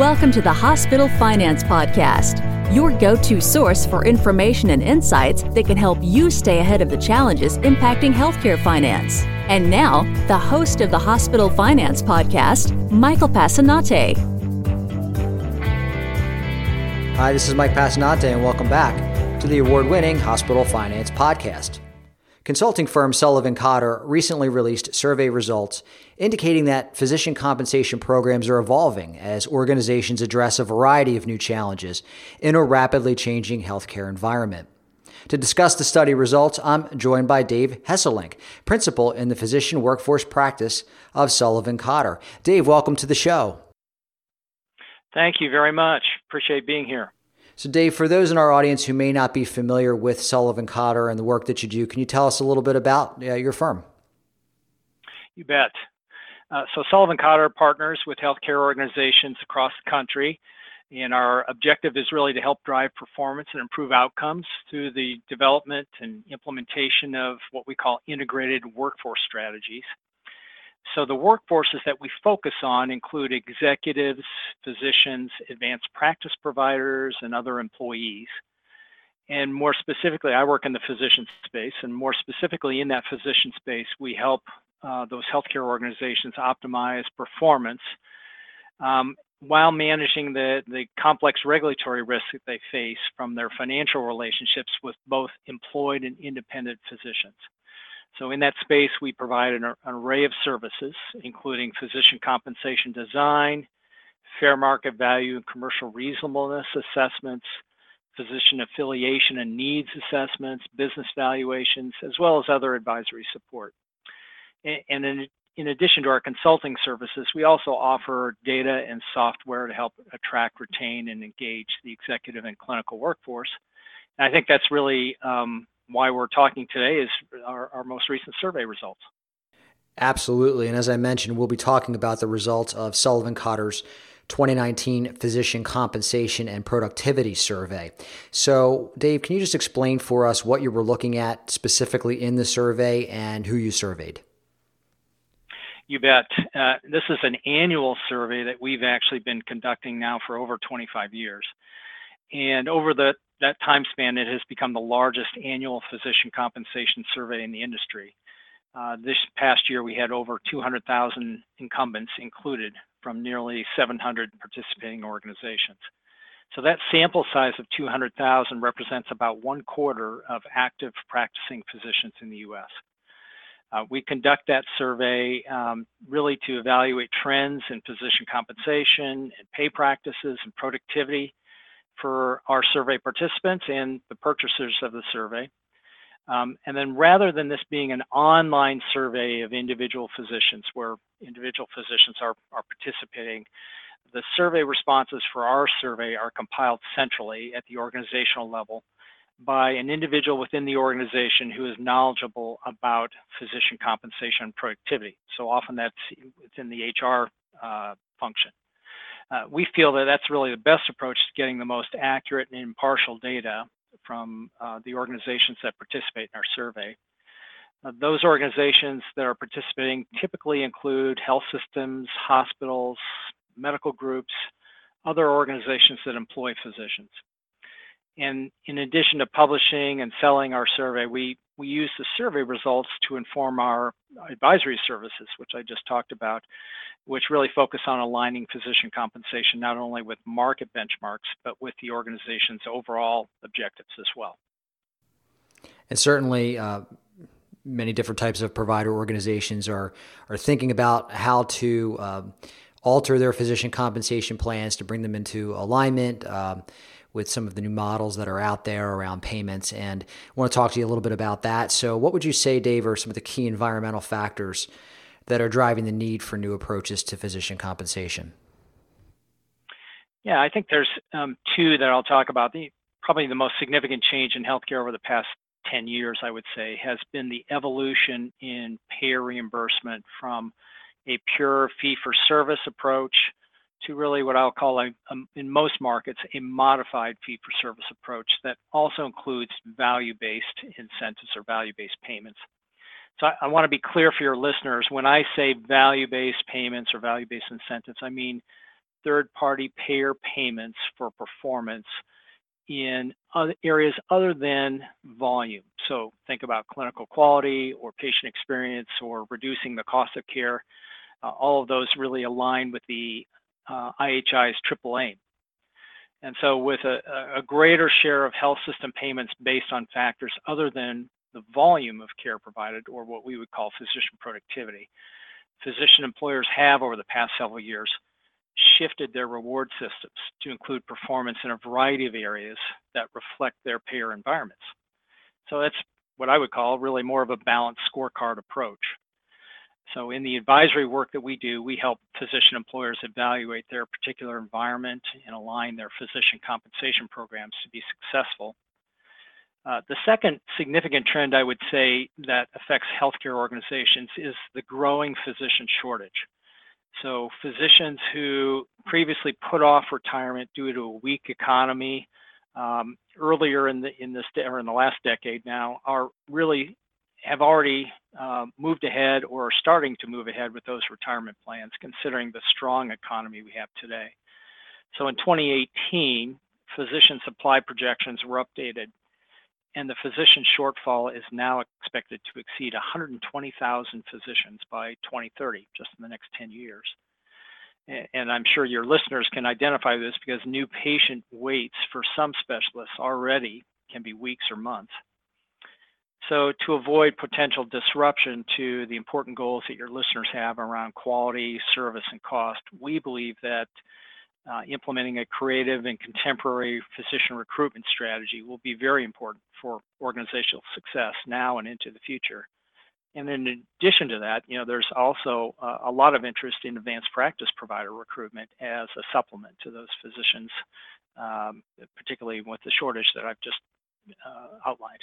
Welcome to the Hospital Finance Podcast, your go to source for information and insights that can help you stay ahead of the challenges impacting healthcare finance. And now, the host of the Hospital Finance Podcast, Michael Passanante. Hi, this is Mike Passanante, and welcome back to the award winning Hospital Finance Podcast. Consulting firm Sullivan Cotter recently released survey results indicating that physician compensation programs are evolving as organizations address a variety of new challenges in a rapidly changing healthcare environment. To discuss the study results, I'm joined by Dave Hesselink, principal in the physician workforce practice of Sullivan Cotter. Dave, welcome to the show. Thank you very much. Appreciate being here. So, Dave, for those in our audience who may not be familiar with Sullivan Cotter and the work that you do, can you tell us a little bit about uh, your firm? You bet. Uh, so, Sullivan Cotter partners with healthcare organizations across the country, and our objective is really to help drive performance and improve outcomes through the development and implementation of what we call integrated workforce strategies. So the workforces that we focus on include executives, physicians, advanced practice providers, and other employees. And more specifically, I work in the physician space, and more specifically in that physician space, we help uh, those healthcare organizations optimize performance um, while managing the, the complex regulatory risks that they face from their financial relationships with both employed and independent physicians. So in that space, we provide an, an array of services, including physician compensation design, fair market value and commercial reasonableness assessments, physician affiliation and needs assessments, business valuations, as well as other advisory support. And in, in addition to our consulting services, we also offer data and software to help attract, retain, and engage the executive and clinical workforce. And I think that's really um, why we're talking today is our, our most recent survey results. Absolutely. And as I mentioned, we'll be talking about the results of Sullivan Cotter's 2019 Physician Compensation and Productivity Survey. So, Dave, can you just explain for us what you were looking at specifically in the survey and who you surveyed? You bet. Uh, this is an annual survey that we've actually been conducting now for over 25 years. And over the that time span, it has become the largest annual physician compensation survey in the industry. Uh, this past year, we had over 200,000 incumbents included from nearly 700 participating organizations. So that sample size of 200,000 represents about one quarter of active practicing physicians in the U.S. Uh, we conduct that survey um, really to evaluate trends in physician compensation and pay practices and productivity for our survey participants and the purchasers of the survey. Um, and then rather than this being an online survey of individual physicians where individual physicians are, are participating, the survey responses for our survey are compiled centrally at the organizational level by an individual within the organization who is knowledgeable about physician compensation and productivity. So often that's within the HR uh, function. Uh, we feel that that's really the best approach to getting the most accurate and impartial data from uh, the organizations that participate in our survey. Uh, those organizations that are participating typically include health systems, hospitals, medical groups, other organizations that employ physicians. And in addition to publishing and selling our survey, we, we use the survey results to inform our advisory services, which I just talked about, which really focus on aligning physician compensation not only with market benchmarks, but with the organization's overall objectives as well. And certainly, uh, many different types of provider organizations are are thinking about how to um, alter their physician compensation plans to bring them into alignment. Um, with some of the new models that are out there around payments, and I want to talk to you a little bit about that. So, what would you say, Dave, are some of the key environmental factors that are driving the need for new approaches to physician compensation? Yeah, I think there's um, two that I'll talk about. The, probably the most significant change in healthcare over the past 10 years, I would say, has been the evolution in payer reimbursement from a pure fee for service approach to really what I'll call, a, a, in most markets, a modified fee for service approach that also includes value based incentives or value based payments. So I, I want to be clear for your listeners when I say value based payments or value based incentives, I mean third party payer payments for performance in other areas other than volume. So think about clinical quality or patient experience or reducing the cost of care. Uh, all of those really align with the uh, IHI's triple aim. And so with a, a greater share of health system payments based on factors other than the volume of care provided or what we would call physician productivity, physician employers have over the past several years shifted their reward systems to include performance in a variety of areas that reflect their payer environments. So that's what I would call really more of a balanced scorecard approach. So in the advisory work that we do, we help physician employers evaluate their particular environment and align their physician compensation programs to be successful. Uh, the second significant trend I would say that affects healthcare organizations is the growing physician shortage. So physicians who previously put off retirement due to a weak economy um, earlier in the in this or in the last decade now are really have already uh, moved ahead or are starting to move ahead with those retirement plans, considering the strong economy we have today. So in 2018, physician supply projections were updated and the physician shortfall is now expected to exceed 120,000 physicians by 2030, just in the next 10 years. And I'm sure your listeners can identify this because new patient waits for some specialists already can be weeks or months. So, to avoid potential disruption to the important goals that your listeners have around quality, service, and cost, we believe that uh, implementing a creative and contemporary physician recruitment strategy will be very important for organizational success now and into the future. And in addition to that, you know, there's also uh, a lot of interest in advanced practice provider recruitment as a supplement to those physicians, um, particularly with the shortage that I've just uh, outlined.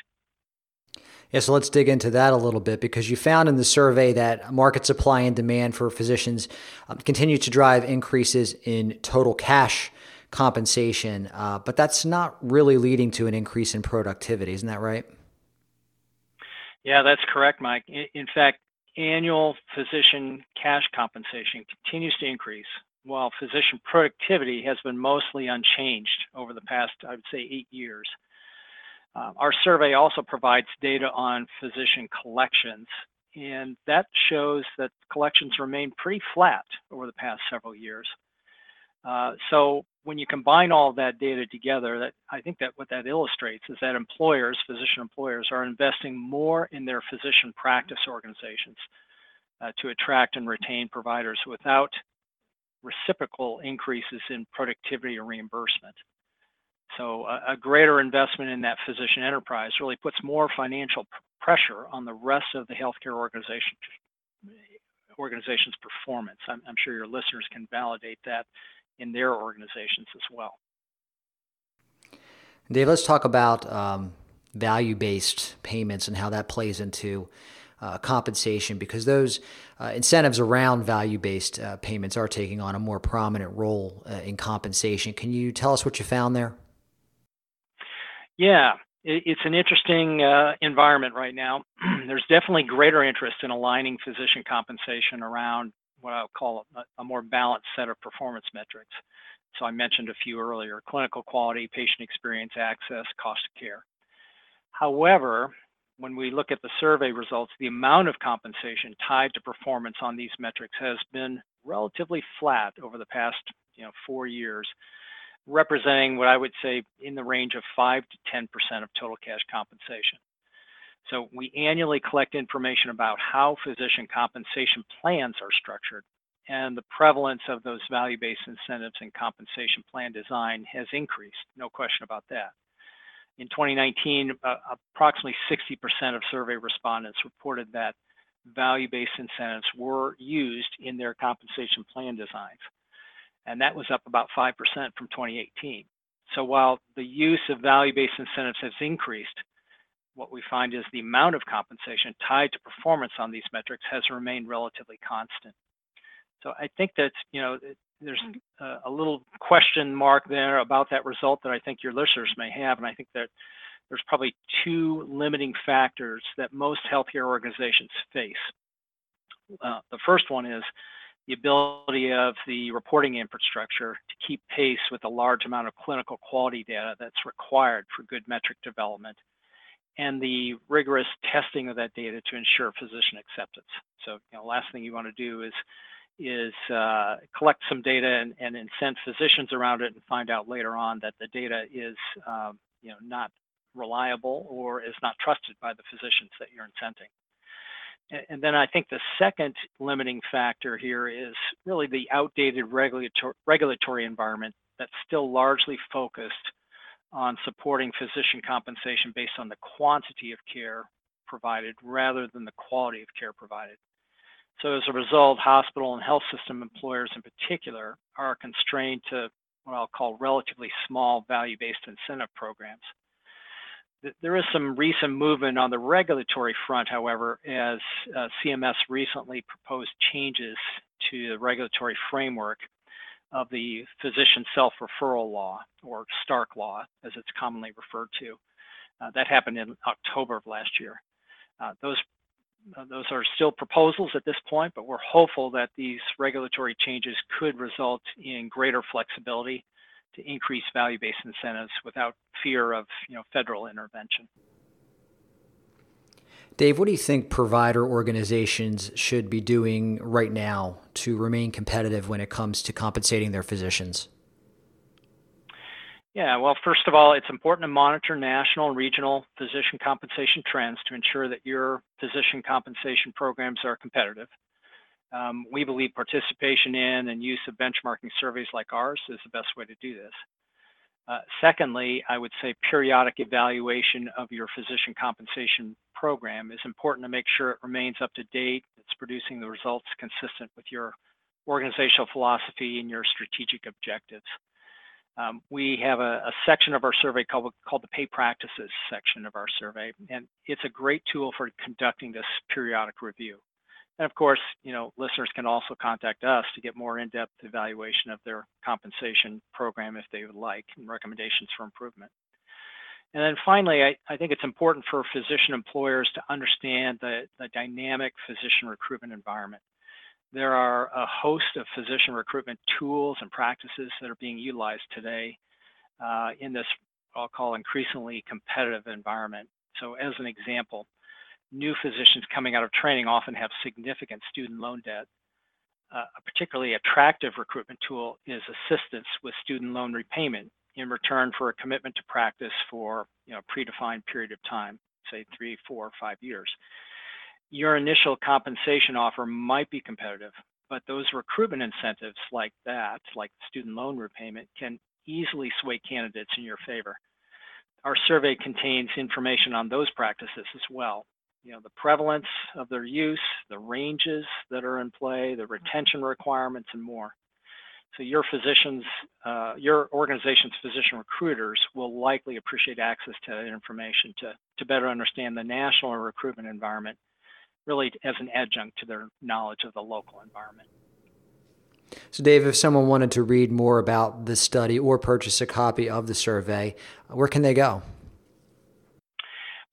Yeah, so let's dig into that a little bit because you found in the survey that market supply and demand for physicians um, continue to drive increases in total cash compensation, uh, but that's not really leading to an increase in productivity. Isn't that right? Yeah, that's correct, Mike. In fact, annual physician cash compensation continues to increase while physician productivity has been mostly unchanged over the past, I would say, eight years. Uh, our survey also provides data on physician collections, and that shows that collections remain pretty flat over the past several years. Uh, so when you combine all that data together, that I think that what that illustrates is that employers, physician employers, are investing more in their physician practice organizations uh, to attract and retain providers without reciprocal increases in productivity or reimbursement. So a, a, greater investment in that physician enterprise really puts more financial pressure on the rest of the healthcare organization organization's performance. I'm, I'm sure your listeners can validate that in their organizations as well. Dave, let's talk about um, value-based payments and how that plays into uh, compensation because those uh, incentives around value-based uh, payments are taking on a more prominent role uh, in compensation. Can you tell us what you found there? Yeah, it's an interesting uh, environment right now. There's definitely greater interest in aligning physician compensation around what I'll call a, a, more balanced set of performance metrics. So I mentioned a few earlier, clinical quality, patient experience, access, cost of care. However, when we look at the survey results, the amount of compensation tied to performance on these metrics has been relatively flat over the past you know, four years, representing what I would say in the range of 5 to 10% of total cash compensation. So we annually collect information about how physician compensation plans are structured and the prevalence of those value-based incentives and compensation plan design has increased, no question about that. In 2019, uh, approximately 60% of survey respondents reported that value-based incentives were used in their compensation plan designs and that was up about 5% from 2018. So while the use of value-based incentives has increased, what we find is the amount of compensation tied to performance on these metrics has remained relatively constant. So I think that, you know, there's a little question mark there about that result that I think your listeners may have, and I think that there's probably two limiting factors that most healthcare organizations face. Uh, the first one is the ability of the reporting infrastructure to keep pace with the large amount of clinical quality data that's required for good metric development, and the rigorous testing of that data to ensure physician acceptance. So, you know, last thing you want to do is is uh, collect some data and, and incent physicians around it and find out later on that the data is um, you know not reliable or is not trusted by the physicians that you're incenting. And then I think the second limiting factor here is really the outdated regulatory, environment that's still largely focused on supporting physician compensation based on the quantity of care provided rather than the quality of care provided. So as a result, hospital and health system employers in particular are constrained to what I'll call relatively small value-based incentive programs. There is some recent movement on the regulatory front, however, as uh, CMS recently proposed changes to the regulatory framework of the physician self-referral law, or Stark law, as it's commonly referred to. Uh, that happened in October of last year. Uh, those uh, those are still proposals at this point, but we're hopeful that these regulatory changes could result in greater flexibility to increase value-based incentives without fear of you know, federal intervention. Dave, what do you think provider organizations should be doing right now to remain competitive when it comes to compensating their physicians? Yeah, well, first of all, it's important to monitor national and regional physician compensation trends to ensure that your physician compensation programs are competitive. Um, we believe participation in and use of benchmarking surveys like ours is the best way to do this. Uh, secondly, I would say periodic evaluation of your physician compensation program is important to make sure it remains up to date, it's producing the results consistent with your organizational philosophy and your strategic objectives. Um, we have a, a, section of our survey called, called the Pay Practices section of our survey, and it's a great tool for conducting this periodic review. And of course, you know, listeners can also contact us to get more in-depth evaluation of their compensation program if they would like and recommendations for improvement. And then finally, I, I think it's important for physician employers to understand the, the dynamic physician recruitment environment. There are a host of physician recruitment tools and practices that are being utilized today uh, in this, I'll call increasingly competitive environment. So as an example, new physicians coming out of training often have significant student loan debt. Uh, a particularly attractive recruitment tool is assistance with student loan repayment in return for a commitment to practice for you know, predefined period of time, say three, four, five years. Your initial compensation offer might be competitive, but those recruitment incentives like that, like student loan repayment, can easily sway candidates in your favor. Our survey contains information on those practices as well, you know, the prevalence of their use, the ranges that are in play, the retention requirements, and more. So your physicians, uh, your organization's physician recruiters will likely appreciate access to that information to, to better understand the national recruitment environment, really as an adjunct to their knowledge of the local environment. So, Dave, if someone wanted to read more about this study or purchase a copy of the survey, where can they go?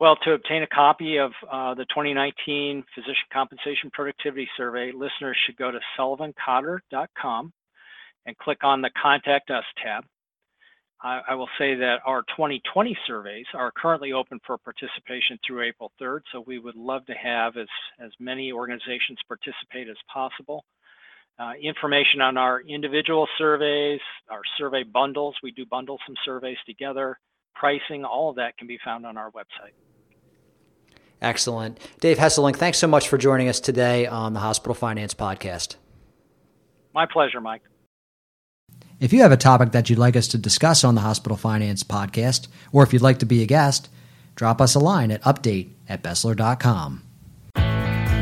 Well, to obtain a copy of uh, the 2019 Physician Compensation Productivity Survey, listeners should go to sullivancotter.com and click on the Contact Us tab. I, I, will say that our 2020 surveys are currently open for participation through April 3rd, so we would love to have as, as many organizations participate as possible. Uh, information on our individual surveys, our survey bundles, we do bundle some surveys together, pricing, all of that can be found on our website. Excellent. Dave Hesselink, thanks so much for joining us today on the Hospital Finance Podcast. My pleasure, Mike. If you have a topic that you'd like us to discuss on the Hospital Finance Podcast, or if you'd like to be a guest, drop us a line at update at Besler.com.